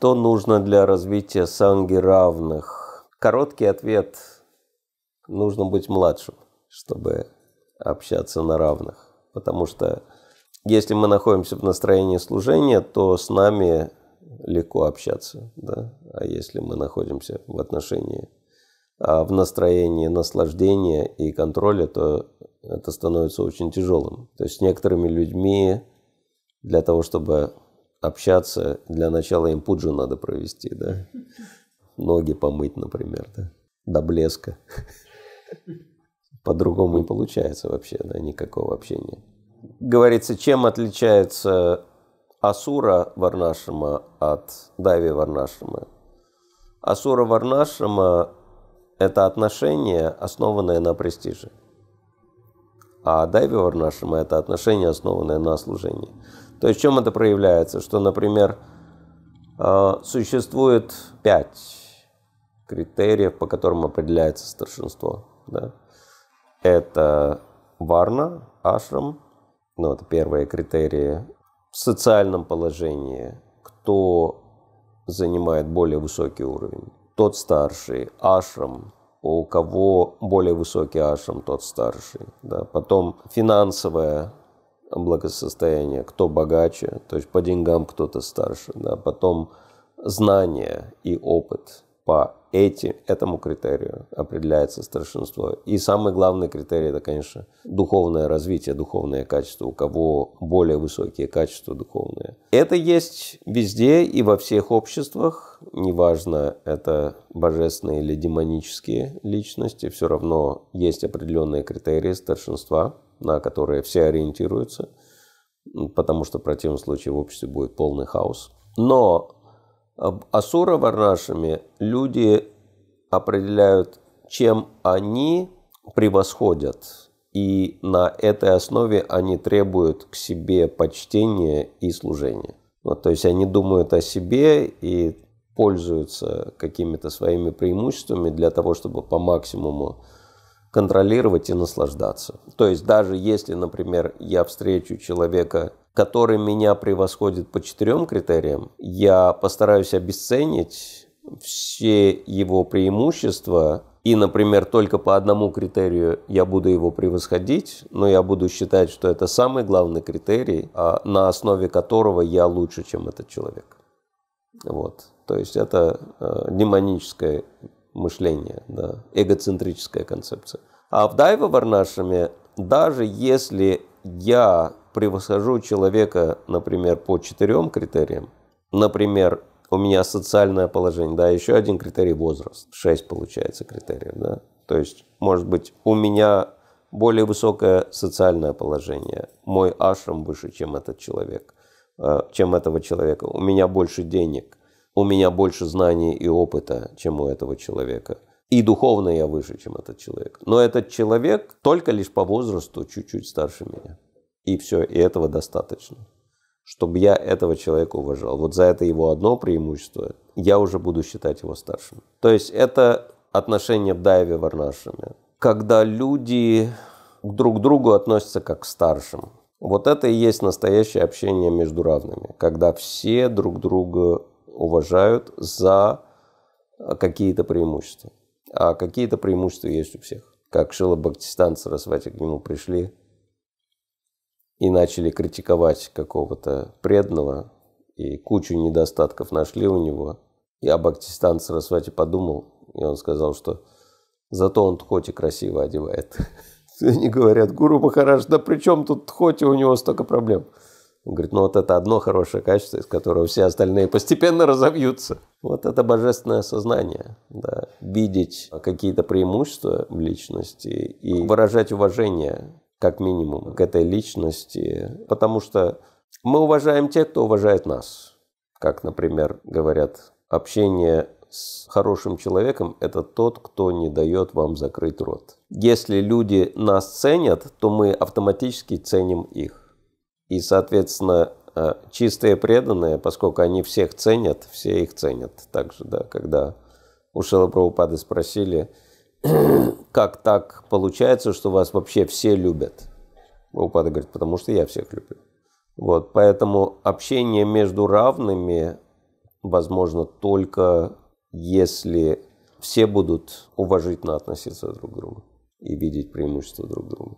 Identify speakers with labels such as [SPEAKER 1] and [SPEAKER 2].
[SPEAKER 1] Что нужно для развития санги равных? Короткий ответ – нужно быть младшим, чтобы общаться на равных. Потому что если мы находимся в настроении служения, то с нами легко общаться. Да? А если мы находимся в отношении, а в настроении наслаждения и контроля, то это становится очень тяжелым. То есть с некоторыми людьми для того, чтобы общаться, для начала им пуджу надо провести, да? Ноги помыть, например, да? До блеска. По-другому не получается вообще, да, никакого общения. Говорится, чем отличается Асура Варнашима от Дави Варнашима? Асура Варнашима – это отношение, основанное на престиже. А Дайви Варнашима – это отношение, основанное на служении. То есть в чем это проявляется? Что, например, а, существует пять критериев, по которым определяется старшинство. Да? Это варна, ашрам, ну, это первые критерии. В социальном положении, кто занимает более высокий уровень, тот старший, ашрам, у кого более высокий ашрам, тот старший. Да. Потом финансовое благосостояние, кто богаче, то есть по деньгам кто-то старше. Да. Потом знания и опыт по эти, этому критерию определяется старшинство. И самый главный критерий – это, конечно, духовное развитие, духовное качество, у кого более высокие качества духовные. Это есть везде и во всех обществах, неважно, это божественные или демонические личности, все равно есть определенные критерии старшинства, на которые все ориентируются, потому что в противном случае в обществе будет полный хаос. Но Асура Варнашами люди определяют, чем они превосходят, и на этой основе они требуют к себе почтения и служения. Вот, то есть они думают о себе и пользуются какими-то своими преимуществами для того, чтобы по максимуму контролировать и наслаждаться. То есть даже если, например, я встречу человека, который меня превосходит по четырем критериям, я постараюсь обесценить все его преимущества, и, например, только по одному критерию я буду его превосходить, но я буду считать, что это самый главный критерий, а на основе которого я лучше, чем этот человек. Вот. То есть это э, демоническое мышление, да, эгоцентрическая концепция. А в Дайва Варнашами, даже если я превосхожу человека, например, по четырем критериям, например, у меня социальное положение, да, еще один критерий возраст, шесть получается критериев, да, то есть, может быть, у меня более высокое социальное положение, мой ашрам выше, чем этот человек, э, чем этого человека, у меня больше денег, у меня больше знаний и опыта, чем у этого человека. И духовно я выше, чем этот человек. Но этот человек только лишь по возрасту чуть-чуть старше меня. И все, и этого достаточно. Чтобы я этого человека уважал. Вот за это его одно преимущество, я уже буду считать его старшим. То есть это отношение в дайве варнашами. Когда люди друг к другу относятся как к старшим. Вот это и есть настоящее общение между равными. Когда все друг друга уважают за какие-то преимущества. А какие-то преимущества есть у всех. Как Шила Бхактистан Сарасвати к нему пришли и начали критиковать какого-то преданного, и кучу недостатков нашли у него. Я Бхактистан Сарасвати подумал, и он сказал, что зато он тхоти красиво одевает. Они говорят, Гуру Махараш, да при чем тут тхоти, у него столько проблем. Он говорит, ну вот это одно хорошее качество, из которого все остальные постепенно разовьются. Вот это божественное сознание, да, видеть какие-то преимущества в личности и выражать уважение как минимум, к этой личности, потому что мы уважаем тех, кто уважает нас. Как, например, говорят, общение с хорошим человеком – это тот, кто не дает вам закрыть рот. Если люди нас ценят, то мы автоматически ценим их. И, соответственно, э, чистые преданные, поскольку они всех ценят, все их ценят. Также, да, когда у Шила Прабхупады спросили – как так получается, что вас вообще все любят? Прабхупада говорит, потому что я всех люблю. Вот, поэтому общение между равными возможно только если все будут уважительно относиться друг к другу и видеть преимущества друг друга.